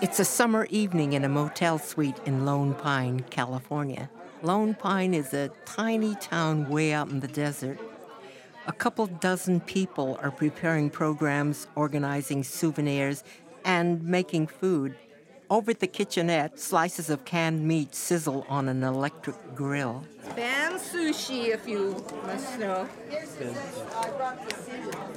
It's a summer evening in a motel suite in Lone Pine, California. Lone Pine is a tiny town way out in the desert. A couple dozen people are preparing programs, organizing souvenirs, and making food. Over the kitchenette, slices of canned meat sizzle on an electric grill. Spam sushi, if you must know.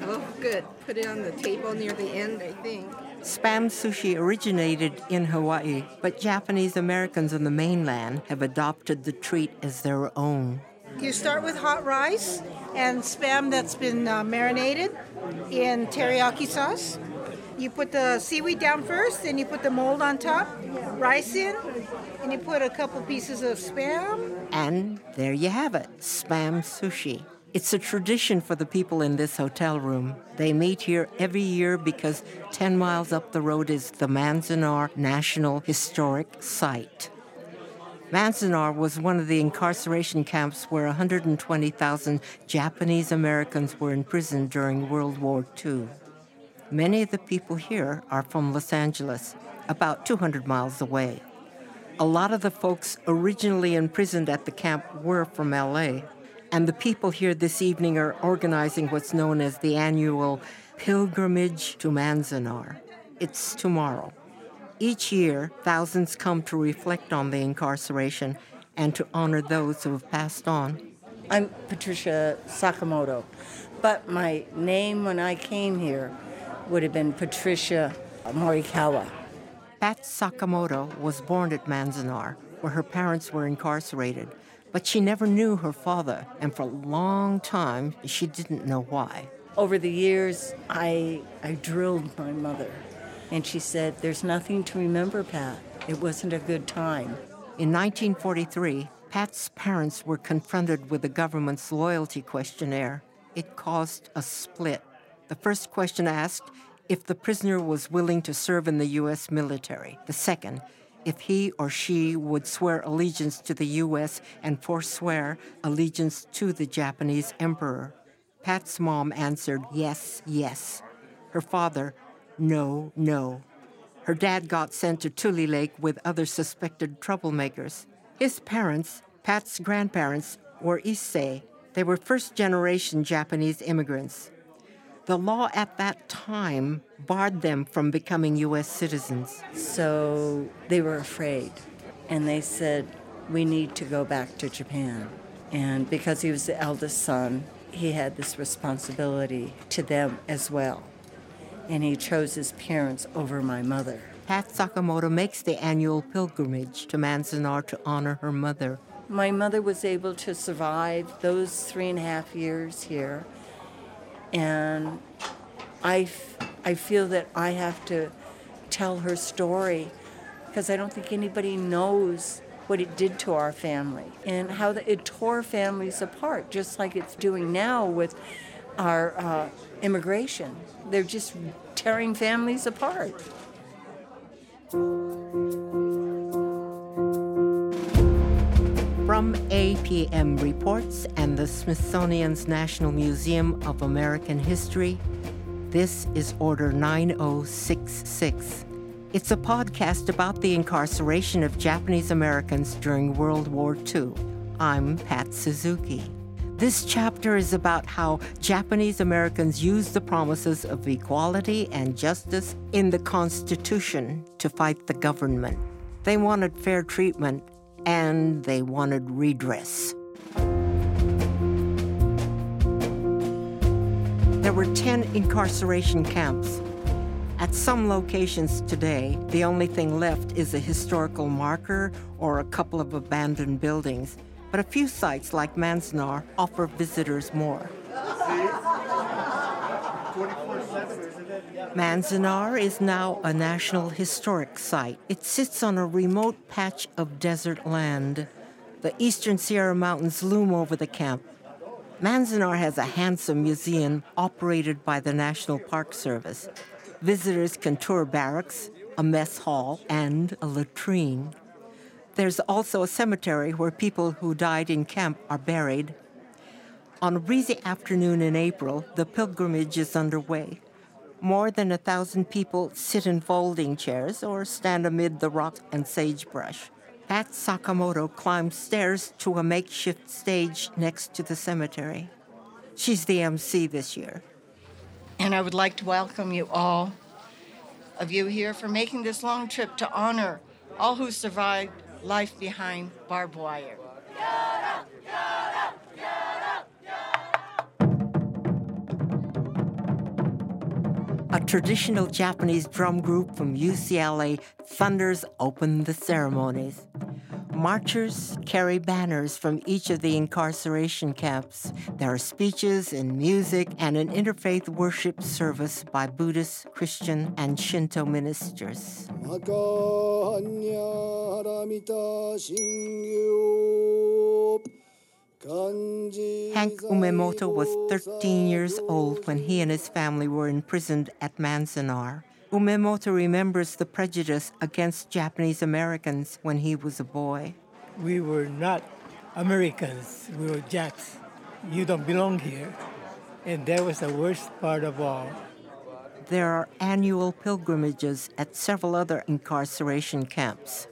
Oh, good. Put it on the table near the end, I think. Spam sushi originated in Hawaii, but Japanese Americans on the mainland have adopted the treat as their own. You start with hot rice and spam that's been uh, marinated in teriyaki sauce. You put the seaweed down first, then you put the mold on top, rice in, and you put a couple pieces of spam. And there you have it spam sushi. It's a tradition for the people in this hotel room. They meet here every year because 10 miles up the road is the Manzanar National Historic Site. Manzanar was one of the incarceration camps where 120,000 Japanese Americans were imprisoned during World War II. Many of the people here are from Los Angeles, about 200 miles away. A lot of the folks originally imprisoned at the camp were from LA, and the people here this evening are organizing what's known as the annual Pilgrimage to Manzanar. It's tomorrow. Each year, thousands come to reflect on the incarceration and to honor those who have passed on. I'm Patricia Sakamoto, but my name when I came here would have been Patricia Morikawa. Pat Sakamoto was born at Manzanar, where her parents were incarcerated, but she never knew her father, and for a long time she didn't know why. Over the years, I, I drilled my mother and she said, There's nothing to remember, Pat. It wasn't a good time. In 1943, Pat's parents were confronted with the government's loyalty questionnaire. It caused a split. The first question asked if the prisoner was willing to serve in the U.S. military. The second, if he or she would swear allegiance to the U.S. and forswear allegiance to the Japanese emperor. Pat's mom answered yes, yes. Her father no, no. Her dad got sent to Tule Lake with other suspected troublemakers. His parents, Pat's grandparents, were Issei. They were first generation Japanese immigrants. The law at that time barred them from becoming U.S. citizens. So they were afraid. And they said, We need to go back to Japan. And because he was the eldest son, he had this responsibility to them as well and he chose his parents over my mother. Pat Sakamoto makes the annual pilgrimage to Manzanar to honor her mother. My mother was able to survive those three and a half years here, and I, I feel that I have to tell her story because I don't think anybody knows what it did to our family and how the, it tore families apart, just like it's doing now with our uh, immigration. They're just tearing families apart. From APM Reports and the Smithsonian's National Museum of American History, this is Order 9066. It's a podcast about the incarceration of Japanese Americans during World War II. I'm Pat Suzuki. This chapter is about how Japanese Americans used the promises of equality and justice in the Constitution to fight the government. They wanted fair treatment and they wanted redress. There were 10 incarceration camps. At some locations today, the only thing left is a historical marker or a couple of abandoned buildings but a few sites like Manzanar offer visitors more. Manzanar is now a National Historic Site. It sits on a remote patch of desert land. The eastern Sierra Mountains loom over the camp. Manzanar has a handsome museum operated by the National Park Service. Visitors can tour barracks, a mess hall, and a latrine. There's also a cemetery where people who died in camp are buried. On a breezy afternoon in April, the pilgrimage is underway. More than a thousand people sit in folding chairs or stand amid the rock and sagebrush. Pat Sakamoto climbs stairs to a makeshift stage next to the cemetery. She's the MC this year. And I would like to welcome you all of you here for making this long trip to honor all who survived life behind barbed wire. A traditional Japanese drum group from UCLA thunders open the ceremonies. Marchers carry banners from each of the incarceration camps. There are speeches and music and an interfaith worship service by Buddhist, Christian, and Shinto ministers. Hank Umemoto was 13 years old when he and his family were imprisoned at Manzanar. Umemoto remembers the prejudice against Japanese Americans when he was a boy. We were not Americans, we were Japs. You don't belong here. And that was the worst part of all. There are annual pilgrimages at several other incarceration camps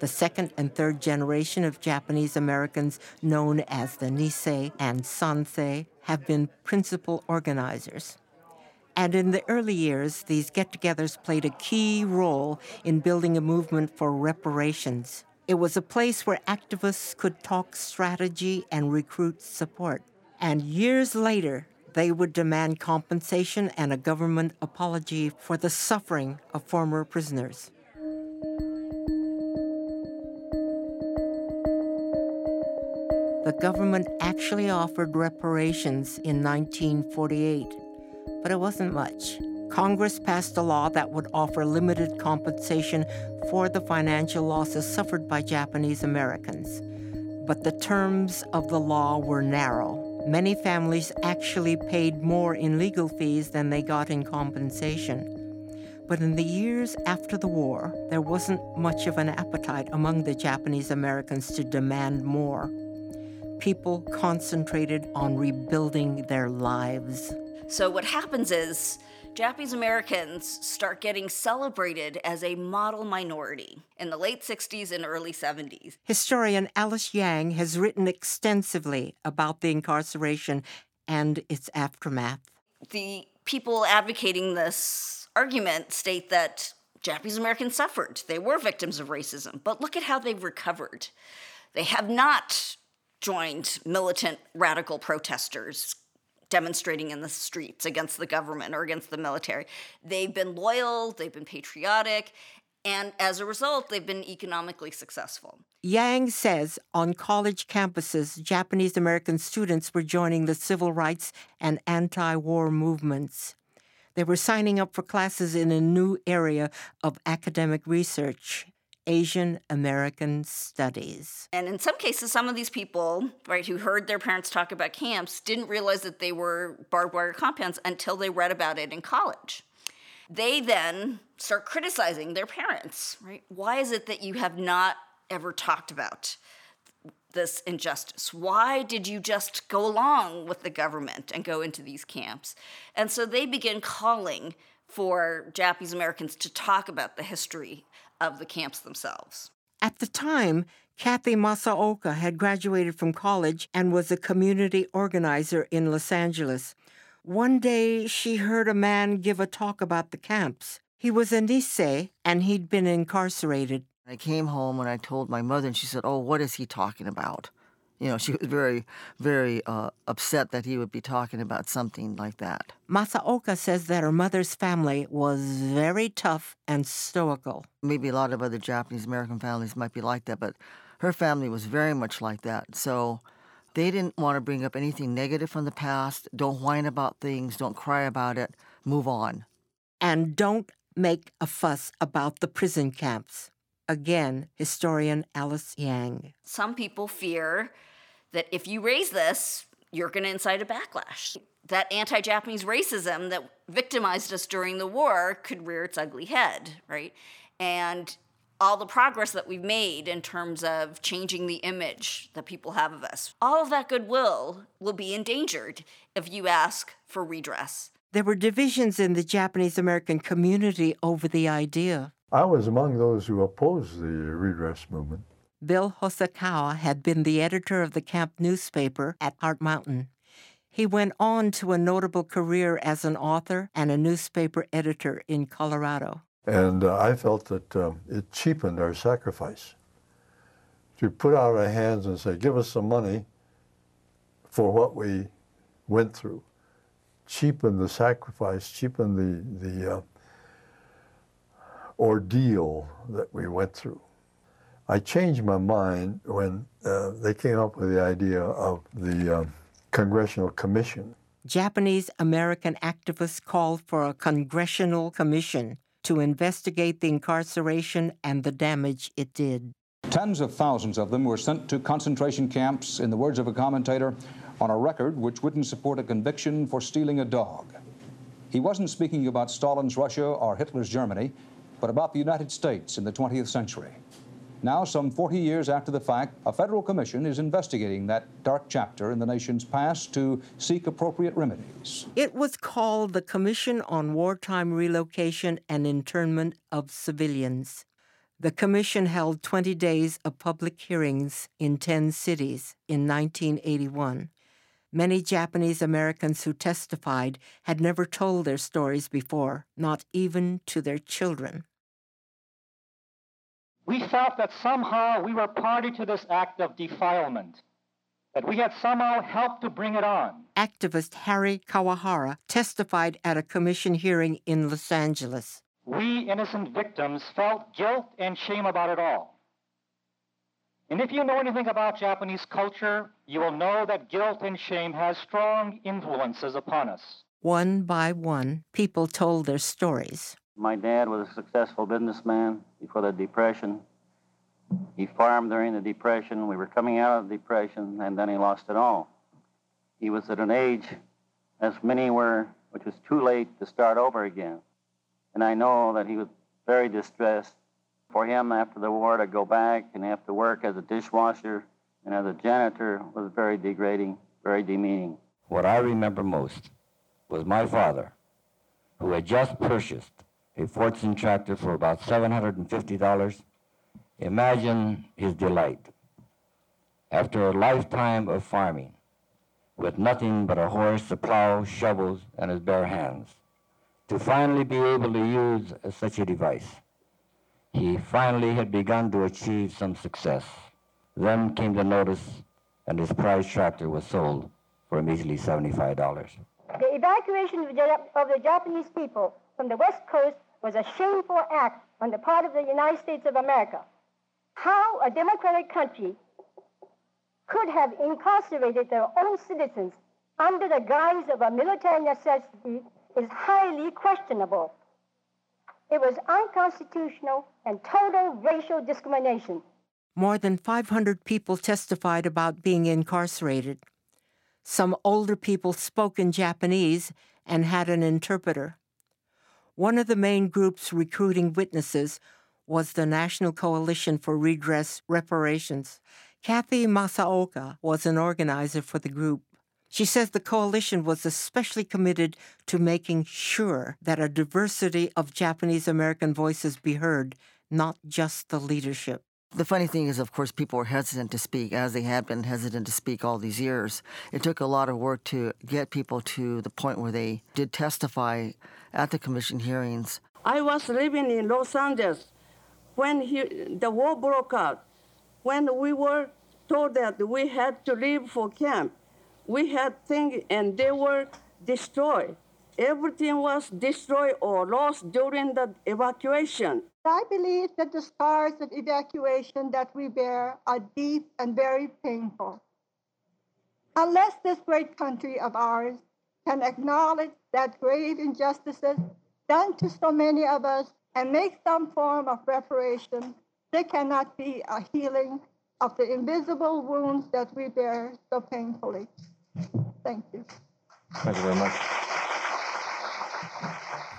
the second and third generation of Japanese Americans known as the Nisei and Sansei have been principal organizers. And in the early years, these get togethers played a key role in building a movement for reparations. It was a place where activists could talk strategy and recruit support. And years later, they would demand compensation and a government apology for the suffering of former prisoners. Government actually offered reparations in 1948, but it wasn't much. Congress passed a law that would offer limited compensation for the financial losses suffered by Japanese Americans. But the terms of the law were narrow. Many families actually paid more in legal fees than they got in compensation. But in the years after the war, there wasn't much of an appetite among the Japanese Americans to demand more people concentrated on rebuilding their lives. So, what happens is Japanese Americans start getting celebrated as a model minority in the late 60s and early 70s. Historian Alice Yang has written extensively about the incarceration and its aftermath. The people advocating this argument state that Japanese Americans suffered. They were victims of racism, but look at how they've recovered. They have not joined militant radical protesters demonstrating in the streets against the government or against the military. They've been loyal, they've been patriotic, and as a result, they've been economically successful. Yang says on college campuses, Japanese American students were joining the civil rights and anti war movements. They were signing up for classes in a new area of academic research Asian American Studies. And in some cases, some of these people, right, who heard their parents talk about camps didn't realize that they were barbed wire compounds until they read about it in college. They then start criticizing their parents, right? Why is it that you have not ever talked about this injustice? Why did you just go along with the government and go into these camps? And so they begin calling for Japanese Americans to talk about the history of the camps themselves. At the time, Kathy Masaoka had graduated from college and was a community organizer in Los Angeles. One day, she heard a man give a talk about the camps. He was a Nisei, and he'd been incarcerated. I came home and I told my mother, and she said, Oh, what is he talking about? You know, she was very, very uh, upset that he would be talking about something like that. Masaoka says that her mother's family was very tough and stoical. Maybe a lot of other Japanese American families might be like that, but her family was very much like that. So they didn't want to bring up anything negative from the past. Don't whine about things, don't cry about it, move on. And don't make a fuss about the prison camps. Again, historian Alice Yang. Some people fear that if you raise this, you're going to incite a backlash. That anti Japanese racism that victimized us during the war could rear its ugly head, right? And all the progress that we've made in terms of changing the image that people have of us, all of that goodwill will be endangered if you ask for redress. There were divisions in the Japanese American community over the idea. I was among those who opposed the redress movement. Bill Hosokawa had been the editor of the camp newspaper at Heart Mountain. He went on to a notable career as an author and a newspaper editor in Colorado. And uh, I felt that um, it cheapened our sacrifice to put out our hands and say, give us some money for what we went through. Cheapen the sacrifice, cheapen the, the uh, ordeal that we went through. I changed my mind when uh, they came up with the idea of the uh, Congressional Commission. Japanese American activists called for a congressional commission to investigate the incarceration and the damage it did. Tens of thousands of them were sent to concentration camps, in the words of a commentator, on a record which wouldn't support a conviction for stealing a dog. He wasn't speaking about Stalin's Russia or Hitler's Germany, but about the United States in the 20th century. Now, some 40 years after the fact, a federal commission is investigating that dark chapter in the nation's past to seek appropriate remedies. It was called the Commission on Wartime Relocation and Internment of Civilians. The commission held 20 days of public hearings in 10 cities in 1981. Many Japanese Americans who testified had never told their stories before, not even to their children. We felt that somehow we were party to this act of defilement, that we had somehow helped to bring it on. Activist Harry Kawahara testified at a commission hearing in Los Angeles. We innocent victims felt guilt and shame about it all. And if you know anything about Japanese culture, you will know that guilt and shame has strong influences upon us. One by one, people told their stories. My dad was a successful businessman before the Depression. He farmed during the Depression. We were coming out of the Depression, and then he lost it all. He was at an age, as many were, which was too late to start over again. And I know that he was very distressed for him after the war to go back and have to work as a dishwasher and as a janitor was very degrading, very demeaning. What I remember most was my father, who had just purchased a Fordson tractor for about $750. Imagine his delight. After a lifetime of farming, with nothing but a horse, a plow, shovels, and his bare hands, to finally be able to use such a device he finally had begun to achieve some success. Then came the notice, and his prize tractor was sold for a measly $75. The evacuation of the Japanese people from the West Coast was a shameful act on the part of the United States of America. How a democratic country could have incarcerated their own citizens under the guise of a military necessity is highly questionable. It was unconstitutional and total racial discrimination. More than 500 people testified about being incarcerated. Some older people spoke in Japanese and had an interpreter. One of the main groups recruiting witnesses was the National Coalition for Redress Reparations. Kathy Masaoka was an organizer for the group. She says the coalition was especially committed to making sure that a diversity of Japanese American voices be heard, not just the leadership. The funny thing is, of course, people were hesitant to speak, as they had been hesitant to speak all these years. It took a lot of work to get people to the point where they did testify at the commission hearings. I was living in Los Angeles when he, the war broke out, when we were told that we had to leave for camp we had things and they were destroyed. Everything was destroyed or lost during the evacuation. I believe that the scars of evacuation that we bear are deep and very painful. Unless this great country of ours can acknowledge that grave injustices done to so many of us and make some form of reparation, there cannot be a healing of the invisible wounds that we bear so painfully. Thank you. Thank you very much.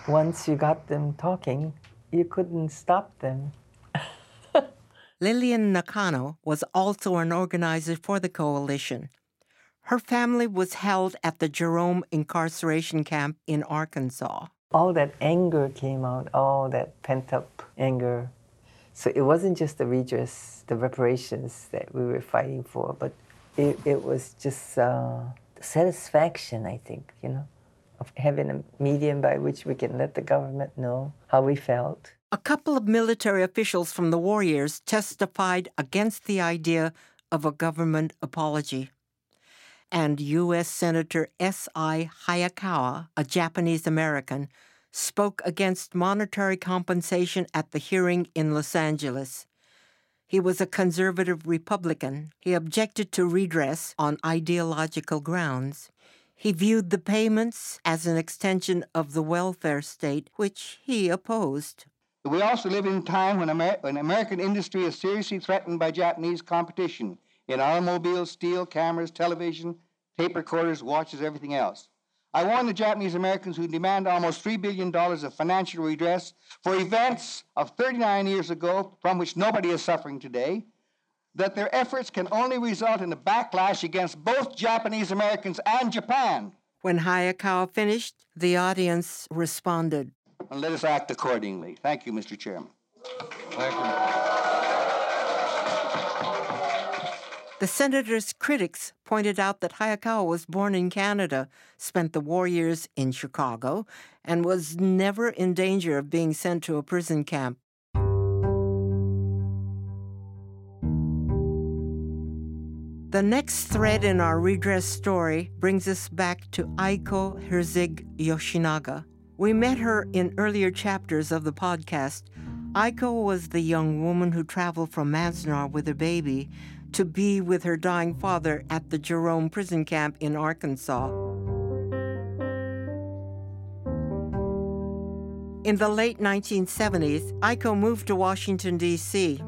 Once you got them talking, you couldn't stop them. Lillian Nakano was also an organizer for the coalition. Her family was held at the Jerome incarceration camp in Arkansas. All that anger came out, all that pent up anger. So it wasn't just the redress, the reparations that we were fighting for, but it, it was just uh, satisfaction, I think, you know, of having a medium by which we can let the government know how we felt. A couple of military officials from the war years testified against the idea of a government apology. And U.S. Senator S.I. Hayakawa, a Japanese American, spoke against monetary compensation at the hearing in Los Angeles. He was a conservative Republican. He objected to redress on ideological grounds. He viewed the payments as an extension of the welfare state, which he opposed. We also live in a time when, Amer- when American industry is seriously threatened by Japanese competition in automobiles, steel, cameras, television, tape recorders, watches, everything else. I warn the Japanese Americans who demand almost $3 billion of financial redress for events of 39 years ago from which nobody is suffering today that their efforts can only result in a backlash against both Japanese Americans and Japan. When Hayakawa finished, the audience responded. And let us act accordingly. Thank you, Mr. Chairman. Thank you. The senator's critics pointed out that Hayakawa was born in Canada, spent the war years in Chicago, and was never in danger of being sent to a prison camp. The next thread in our redress story brings us back to Aiko Herzig Yoshinaga. We met her in earlier chapters of the podcast. Aiko was the young woman who traveled from Manzanar with her baby to be with her dying father at the Jerome prison camp in Arkansas. In the late 1970s, Aiko moved to Washington, D.C.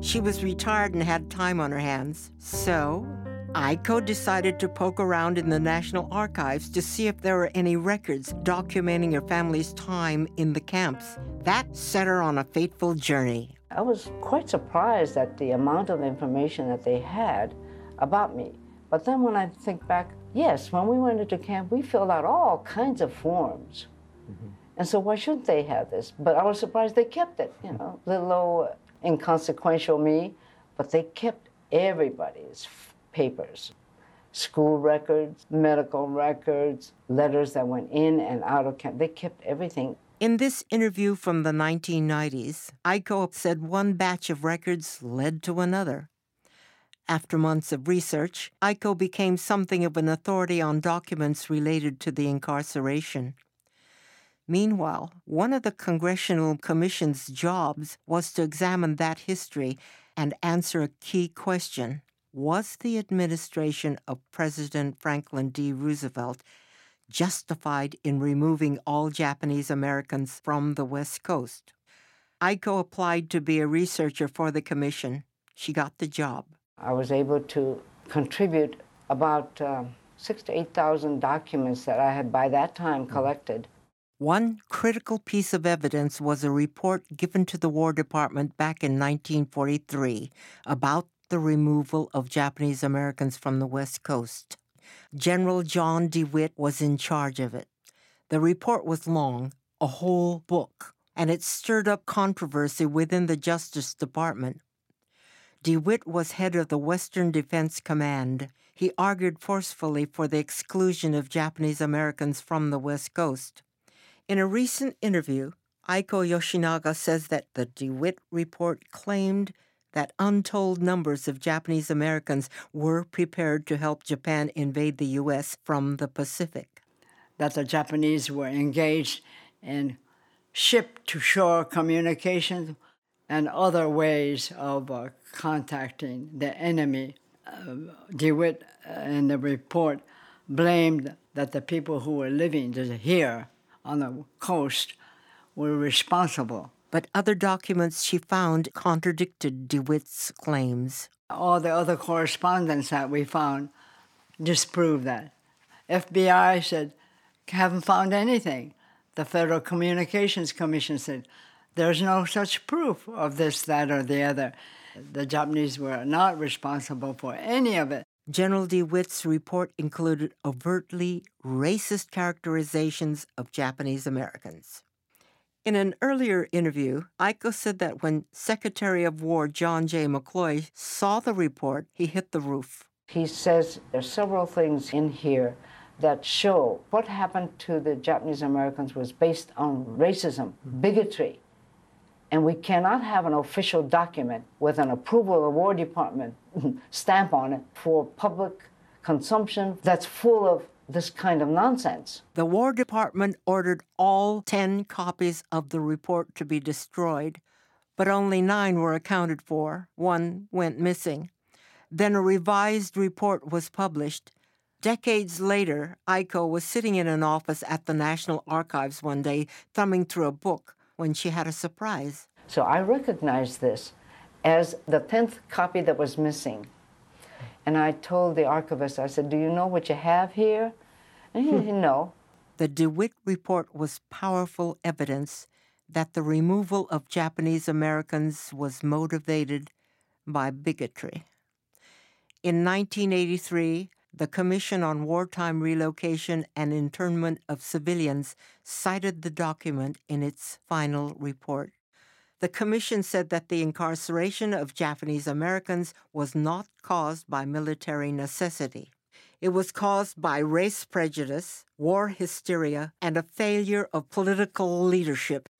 She was retired and had time on her hands. So, Aiko decided to poke around in the National Archives to see if there were any records documenting her family's time in the camps. That set her on a fateful journey. I was quite surprised at the amount of information that they had about me. But then when I think back, yes, when we went into camp, we filled out all kinds of forms. Mm-hmm. And so why shouldn't they have this? But I was surprised they kept it, you know, little old inconsequential me, but they kept everybody's papers school records, medical records, letters that went in and out of camp. They kept everything. In this interview from the 1990s, Aiko said one batch of records led to another. After months of research, Aiko became something of an authority on documents related to the incarceration. Meanwhile, one of the Congressional Commission's jobs was to examine that history and answer a key question Was the administration of President Franklin D. Roosevelt justified in removing all Japanese Americans from the West Coast? Aiko applied to be a researcher for the commission. She got the job. I was able to contribute about uh, six to 8,000 documents that I had by that time collected one critical piece of evidence was a report given to the War Department back in 1943 about the removal of Japanese Americans from the West Coast. General John DeWitt was in charge of it. The report was long, a whole book, and it stirred up controversy within the Justice Department. DeWitt was head of the Western Defense Command. He argued forcefully for the exclusion of Japanese Americans from the West Coast. In a recent interview, Aiko Yoshinaga says that the DeWitt report claimed that untold numbers of Japanese Americans were prepared to help Japan invade the U.S. from the Pacific. That the Japanese were engaged in ship to shore communications and other ways of uh, contacting the enemy. Uh, DeWitt, uh, in the report, blamed that the people who were living here on the coast were responsible. But other documents she found contradicted DeWitt's claims. All the other correspondence that we found disproved that. FBI said, haven't found anything. The Federal Communications Commission said, there's no such proof of this, that, or the other. The Japanese were not responsible for any of it. General DeWitt's report included overtly racist characterizations of Japanese Americans. In an earlier interview, Aiko said that when Secretary of War John J. McCloy saw the report, he hit the roof. He says there are several things in here that show what happened to the Japanese Americans was based on racism, mm-hmm. bigotry. And we cannot have an official document with an approval of the War Department stamp on it for public consumption that's full of this kind of nonsense. The War Department ordered all 10 copies of the report to be destroyed, but only nine were accounted for. One went missing. Then a revised report was published. Decades later, Aiko was sitting in an office at the National Archives one day, thumbing through a book, when she had a surprise. So I recognized this as the 10th copy that was missing. And I told the archivist, I said, Do you know what you have here? And he didn't know. The DeWitt report was powerful evidence that the removal of Japanese Americans was motivated by bigotry. In 1983, the Commission on Wartime Relocation and Internment of Civilians cited the document in its final report. The Commission said that the incarceration of Japanese Americans was not caused by military necessity. It was caused by race prejudice, war hysteria, and a failure of political leadership.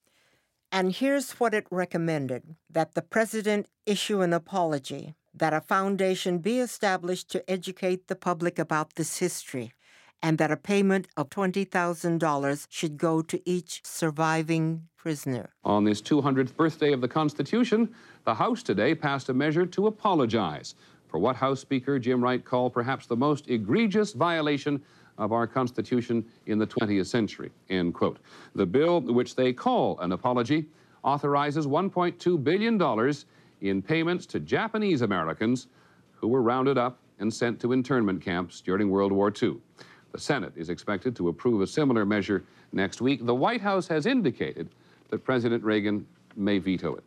And here's what it recommended that the President issue an apology that a foundation be established to educate the public about this history, and that a payment of $20,000 should go to each surviving prisoner. On this 200th birthday of the Constitution, the House today passed a measure to apologize for what House Speaker Jim Wright called perhaps the most egregious violation of our Constitution in the 20th century, end quote. The bill, which they call an apology, authorizes $1.2 billion in payments to Japanese Americans who were rounded up and sent to internment camps during World War II. The Senate is expected to approve a similar measure next week. The White House has indicated that President Reagan may veto it.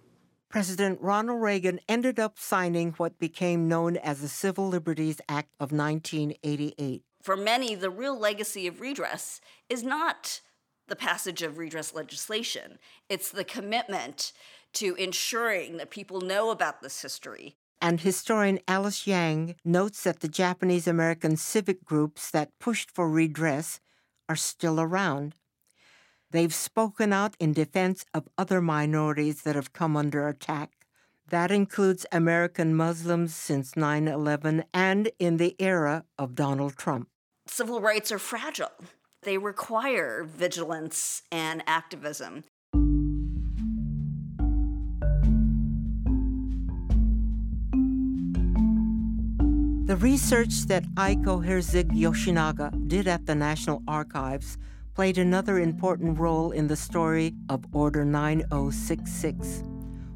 President Ronald Reagan ended up signing what became known as the Civil Liberties Act of 1988. For many, the real legacy of redress is not the passage of redress legislation, it's the commitment to ensuring that people know about this history. And historian Alice Yang notes that the Japanese American civic groups that pushed for redress are still around. They've spoken out in defense of other minorities that have come under attack. That includes American Muslims since 9 11 and in the era of Donald Trump. Civil rights are fragile, they require vigilance and activism. The research that Aiko Herzig Yoshinaga did at the National Archives played another important role in the story of Order 9066.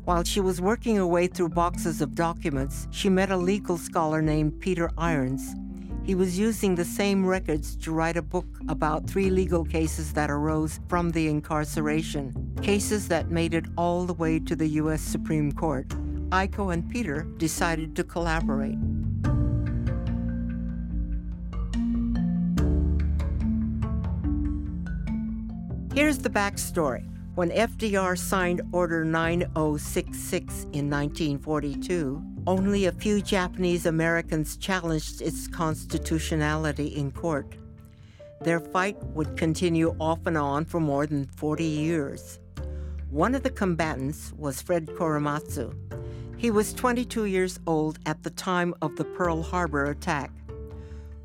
While she was working her way through boxes of documents, she met a legal scholar named Peter Irons. He was using the same records to write a book about three legal cases that arose from the incarceration, cases that made it all the way to the U.S. Supreme Court. Aiko and Peter decided to collaborate. Here's the backstory. When FDR signed Order 9066 in 1942, only a few Japanese Americans challenged its constitutionality in court. Their fight would continue off and on for more than 40 years. One of the combatants was Fred Korematsu. He was 22 years old at the time of the Pearl Harbor attack.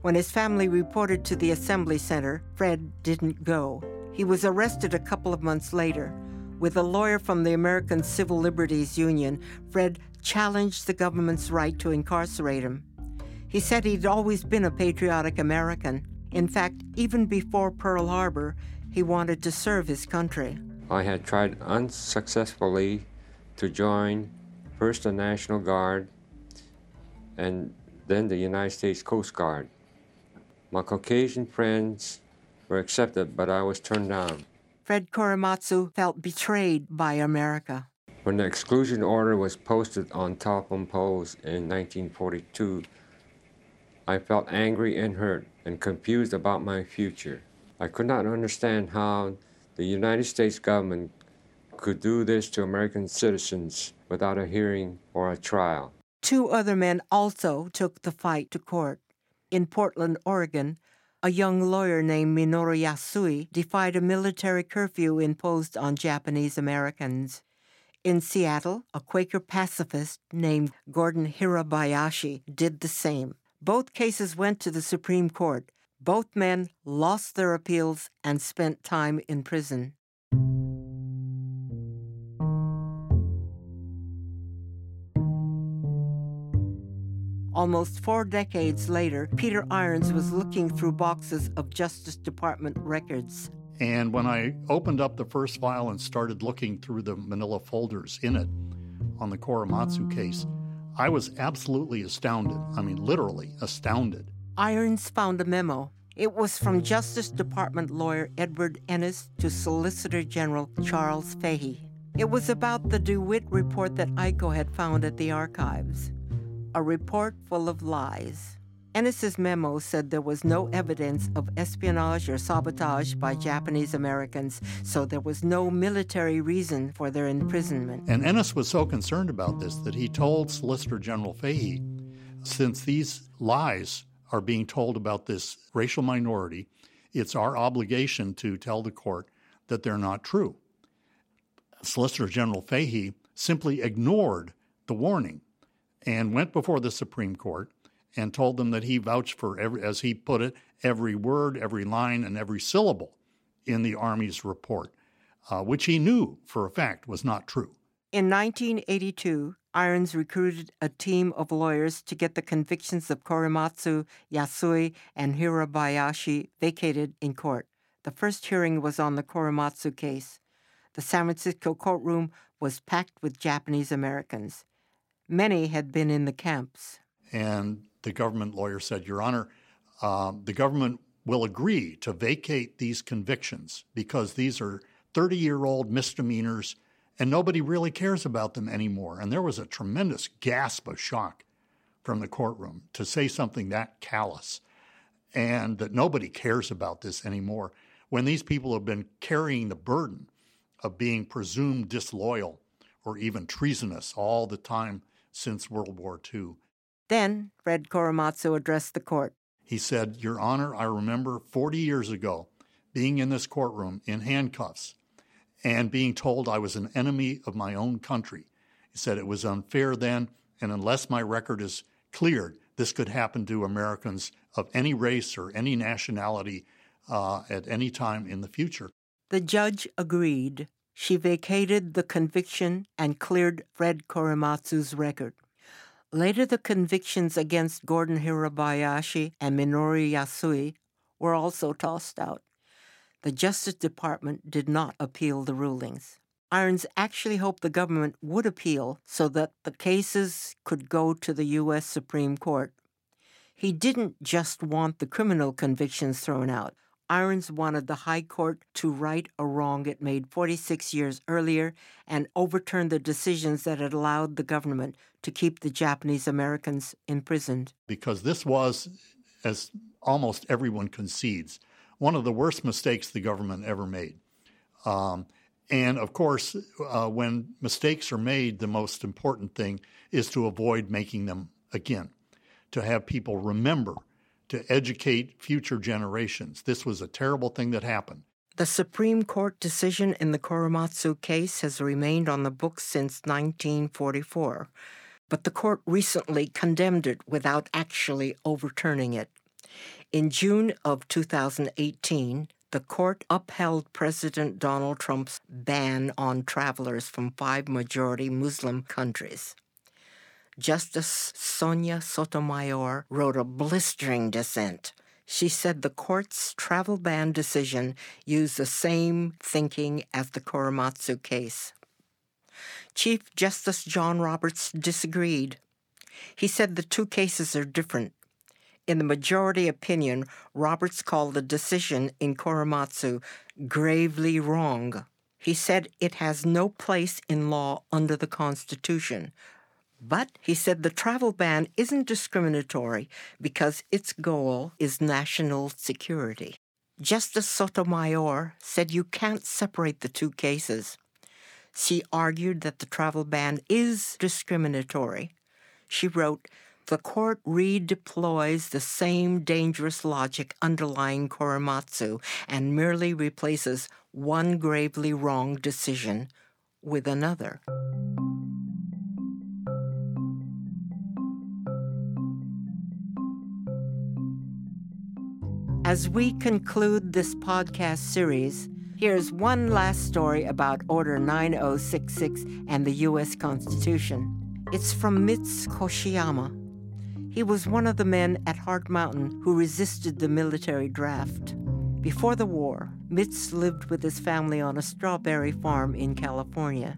When his family reported to the Assembly Center, Fred didn't go. He was arrested a couple of months later. With a lawyer from the American Civil Liberties Union, Fred challenged the government's right to incarcerate him. He said he'd always been a patriotic American. In fact, even before Pearl Harbor, he wanted to serve his country. I had tried unsuccessfully to join first the National Guard and then the United States Coast Guard. My Caucasian friends were accepted, but I was turned down. Fred Korematsu felt betrayed by America. When the exclusion order was posted on telephone poles in 1942, I felt angry and hurt and confused about my future. I could not understand how the United States government could do this to American citizens without a hearing or a trial. Two other men also took the fight to court. In Portland, Oregon, a young lawyer named Minoru Yasui defied a military curfew imposed on Japanese Americans. In Seattle, a Quaker pacifist named Gordon Hirabayashi did the same. Both cases went to the Supreme Court. Both men lost their appeals and spent time in prison. Almost four decades later, Peter Irons was looking through boxes of Justice Department records. And when I opened up the first file and started looking through the manila folders in it on the Korematsu case, I was absolutely astounded. I mean, literally astounded. Irons found a memo. It was from Justice Department lawyer Edward Ennis to Solicitor General Charles Fahy. It was about the DeWitt report that Aiko had found at the archives a report full of lies. Ennis's memo said there was no evidence of espionage or sabotage by Japanese Americans, so there was no military reason for their imprisonment. And Ennis was so concerned about this that he told Solicitor General Fahy, since these lies are being told about this racial minority, it's our obligation to tell the court that they're not true. Solicitor General Fahy simply ignored the warning and went before the Supreme Court and told them that he vouched for, every, as he put it, every word, every line, and every syllable in the Army's report, uh, which he knew for a fact was not true. In 1982, Irons recruited a team of lawyers to get the convictions of Korematsu, Yasui, and Hirabayashi vacated in court. The first hearing was on the Korematsu case. The San Francisco courtroom was packed with Japanese Americans. Many had been in the camps. And the government lawyer said, Your Honor, uh, the government will agree to vacate these convictions because these are 30 year old misdemeanors and nobody really cares about them anymore. And there was a tremendous gasp of shock from the courtroom to say something that callous and that nobody cares about this anymore when these people have been carrying the burden of being presumed disloyal or even treasonous all the time since World War II. Then Fred Korematsu addressed the court. He said, Your Honor, I remember 40 years ago being in this courtroom in handcuffs and being told I was an enemy of my own country. He said it was unfair then, and unless my record is cleared, this could happen to Americans of any race or any nationality uh, at any time in the future. The judge agreed. She vacated the conviction and cleared Fred Korematsu's record. Later, the convictions against Gordon Hirabayashi and Minoru Yasui were also tossed out. The Justice Department did not appeal the rulings. Irons actually hoped the government would appeal so that the cases could go to the U.S. Supreme Court. He didn't just want the criminal convictions thrown out. Irons wanted the High Court to right a wrong it made 46 years earlier and overturn the decisions that had allowed the government to keep the Japanese Americans imprisoned. Because this was, as almost everyone concedes, one of the worst mistakes the government ever made. Um, and of course, uh, when mistakes are made, the most important thing is to avoid making them again, to have people remember to educate future generations. This was a terrible thing that happened. The Supreme Court decision in the Korematsu case has remained on the books since 1944, but the court recently condemned it without actually overturning it. In June of 2018, the court upheld President Donald Trump's ban on travelers from five majority Muslim countries. Justice Sonia Sotomayor wrote a blistering dissent. She said the court's travel ban decision used the same thinking as the Korematsu case. Chief Justice John Roberts disagreed. He said the two cases are different. In the majority opinion, Roberts called the decision in Korematsu gravely wrong. He said it has no place in law under the Constitution, But he said the travel ban isn't discriminatory because its goal is national security. Justice Sotomayor said you can't separate the two cases. She argued that the travel ban is discriminatory. She wrote, the court redeploys the same dangerous logic underlying Korematsu and merely replaces one gravely wrong decision with another. As we conclude this podcast series, here's one last story about Order 9066 and the U.S. Constitution. It's from Mitz Koshiyama. He was one of the men at Heart Mountain who resisted the military draft. Before the war, Mitz lived with his family on a strawberry farm in California.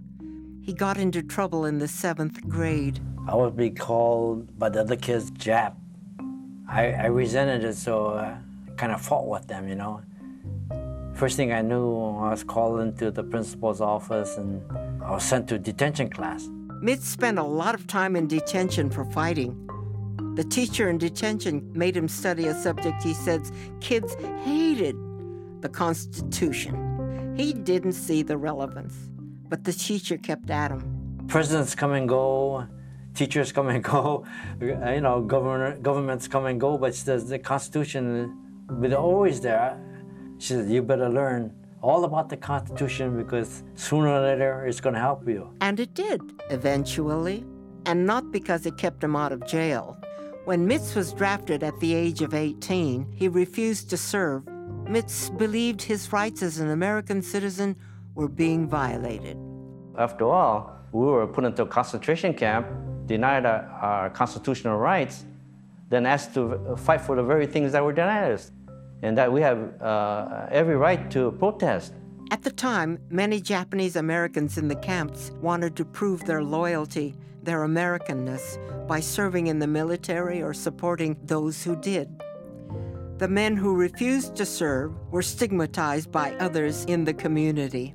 He got into trouble in the seventh grade. I would be called by the other kids Jap. I, I resented it, so uh, kind of fought with them, you know. First thing I knew, I was called into the principal's office and I was sent to detention class. Mitz spent a lot of time in detention for fighting. The teacher in detention made him study a subject he says kids hated the Constitution. He didn't see the relevance, but the teacher kept at him. Presidents come and go, teachers come and go, you know, governor, governments come and go, but the Constitution was always there. She said, You better learn all about the Constitution because sooner or later it's going to help you. And it did, eventually, and not because it kept him out of jail. When Mitz was drafted at the age of 18, he refused to serve. Mitz believed his rights as an American citizen were being violated. After all, we were put into a concentration camp, denied our, our constitutional rights, then asked to fight for the very things that were denied us, and that we have uh, every right to protest. At the time, many Japanese Americans in the camps wanted to prove their loyalty their Americanness by serving in the military or supporting those who did. The men who refused to serve were stigmatized by others in the community.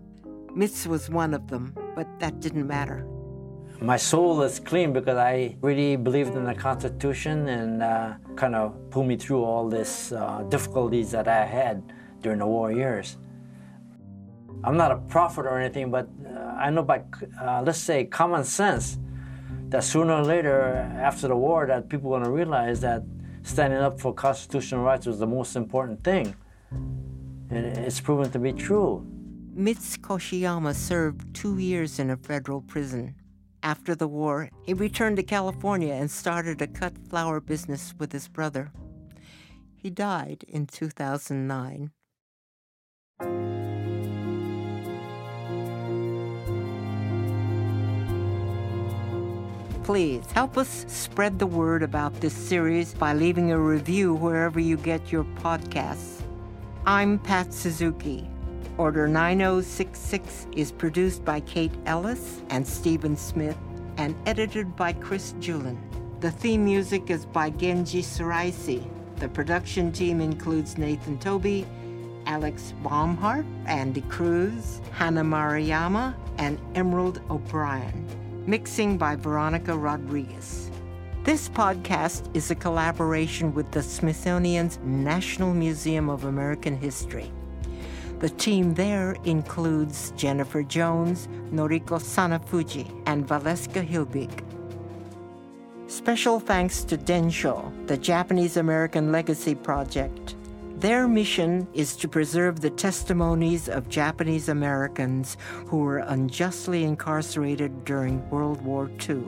Mitz was one of them, but that didn't matter. My soul is clean because I really believed in the Constitution and uh, kind of pulled me through all these uh, difficulties that I had during the war years. I'm not a prophet or anything, but uh, I know by, uh, let's say, common sense, that sooner or later, after the war, that people are going to realize that standing up for constitutional rights was the most important thing. And it's proven to be true. Mitz Koshiyama served two years in a federal prison. After the war, he returned to California and started a cut flower business with his brother. He died in 2009. Please help us spread the word about this series by leaving a review wherever you get your podcasts. I'm Pat Suzuki. Order 9066 is produced by Kate Ellis and Stephen Smith and edited by Chris Julin. The theme music is by Genji Siraisi. The production team includes Nathan Toby, Alex Baumhardt, Andy Cruz, Hannah Mariyama, and Emerald O'Brien. Mixing by Veronica Rodriguez. This podcast is a collaboration with the Smithsonian's National Museum of American History. The team there includes Jennifer Jones, Noriko Sanefuji, and Valeska Hilbig. Special thanks to Densho, the Japanese American Legacy Project. Their mission is to preserve the testimonies of Japanese Americans who were unjustly incarcerated during World War II.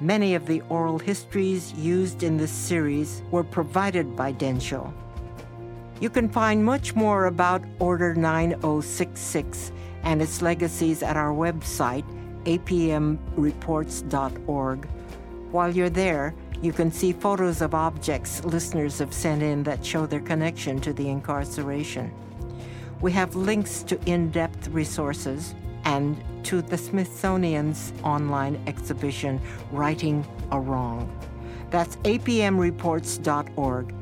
Many of the oral histories used in this series were provided by Densho. You can find much more about Order 9066 and its legacies at our website, apmreports.org. While you're there, you can see photos of objects listeners have sent in that show their connection to the incarceration. We have links to in depth resources and to the Smithsonian's online exhibition, Righting a Wrong. That's apmreports.org.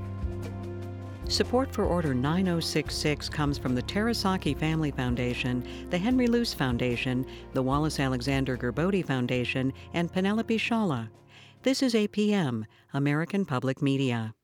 Support for Order 9066 comes from the Terasaki Family Foundation, the Henry Luce Foundation, the Wallace Alexander Gerbode Foundation, and Penelope Shawla. This is APM, American Public Media.